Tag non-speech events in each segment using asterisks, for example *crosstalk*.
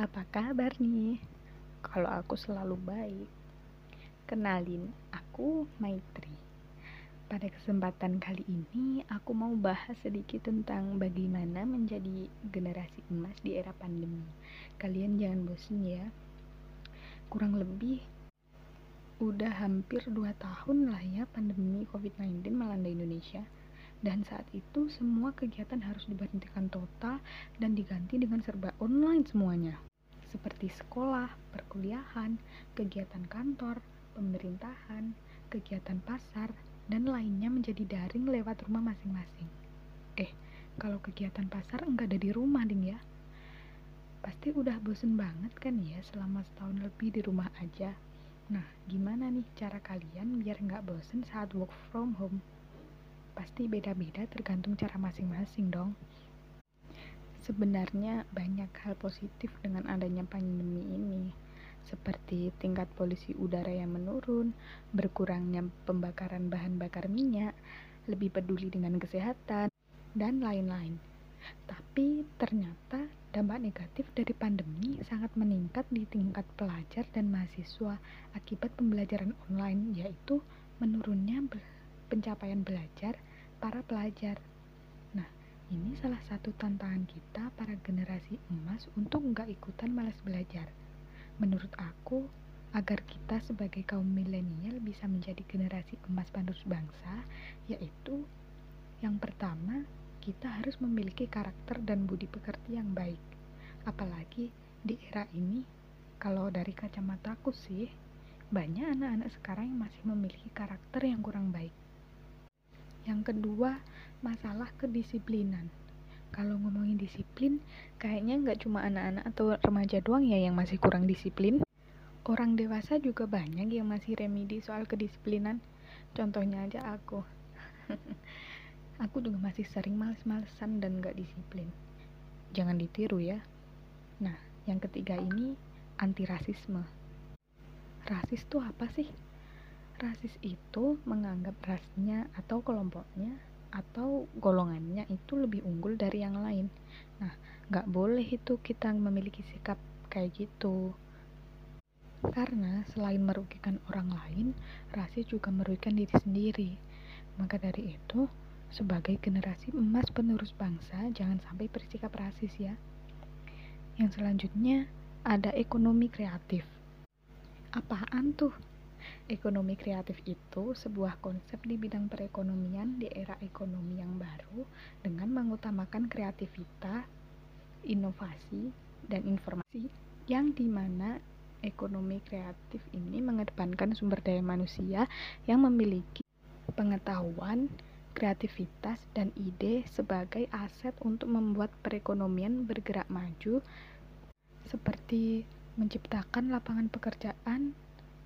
Apa kabar nih? Kalau aku selalu baik. Kenalin, aku Maitri. Pada kesempatan kali ini, aku mau bahas sedikit tentang bagaimana menjadi generasi emas di era pandemi. Kalian jangan bosan ya. Kurang lebih udah hampir 2 tahun lah ya pandemi COVID-19 melanda Indonesia dan saat itu semua kegiatan harus diberhentikan total dan diganti dengan serba online semuanya seperti sekolah, perkuliahan, kegiatan kantor, pemerintahan, kegiatan pasar, dan lainnya menjadi daring lewat rumah masing-masing. Eh, kalau kegiatan pasar enggak ada di rumah, ding ya. Pasti udah bosen banget kan ya selama setahun lebih di rumah aja. Nah, gimana nih cara kalian biar nggak bosen saat work from home? Pasti beda-beda tergantung cara masing-masing dong. Sebenarnya banyak hal positif dengan adanya pandemi ini, seperti tingkat polusi udara yang menurun, berkurangnya pembakaran bahan bakar minyak, lebih peduli dengan kesehatan, dan lain-lain. Tapi ternyata dampak negatif dari pandemi sangat meningkat di tingkat pelajar dan mahasiswa akibat pembelajaran online, yaitu menurunnya pencapaian belajar para pelajar. Ini salah satu tantangan kita para generasi emas untuk nggak ikutan malas belajar. Menurut aku, agar kita sebagai kaum milenial bisa menjadi generasi emas penerus bangsa, yaitu yang pertama, kita harus memiliki karakter dan budi pekerti yang baik. Apalagi di era ini, kalau dari kacamataku sih, banyak anak-anak sekarang yang masih memiliki karakter yang kurang baik. Yang kedua, masalah kedisiplinan. Kalau ngomongin disiplin, kayaknya nggak cuma anak-anak atau remaja doang ya yang masih kurang disiplin. Orang dewasa juga banyak yang masih remedi soal kedisiplinan. Contohnya aja aku. *laughs* aku juga masih sering males-malesan dan nggak disiplin. Jangan ditiru ya. Nah, yang ketiga ini anti rasisme. Rasis tuh apa sih? Rasis itu menganggap rasnya atau kelompoknya atau golongannya itu lebih unggul dari yang lain. Nah, nggak boleh itu kita memiliki sikap kayak gitu. Karena selain merugikan orang lain, rasis juga merugikan diri sendiri. Maka dari itu, sebagai generasi emas penerus bangsa, jangan sampai bersikap rasis ya. Yang selanjutnya ada ekonomi kreatif. Apaan tuh? Ekonomi kreatif itu sebuah konsep di bidang perekonomian di era ekonomi yang baru dengan mengutamakan kreativitas, inovasi, dan informasi yang di mana ekonomi kreatif ini mengedepankan sumber daya manusia yang memiliki pengetahuan, kreativitas, dan ide sebagai aset untuk membuat perekonomian bergerak maju seperti menciptakan lapangan pekerjaan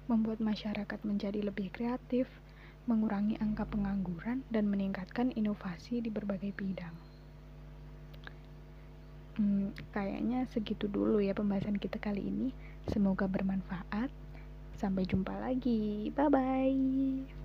membuat masyarakat menjadi lebih kreatif, mengurangi angka pengangguran, dan meningkatkan inovasi di berbagai bidang. Hmm, kayaknya segitu dulu ya pembahasan kita kali ini. Semoga bermanfaat. Sampai jumpa lagi. Bye bye.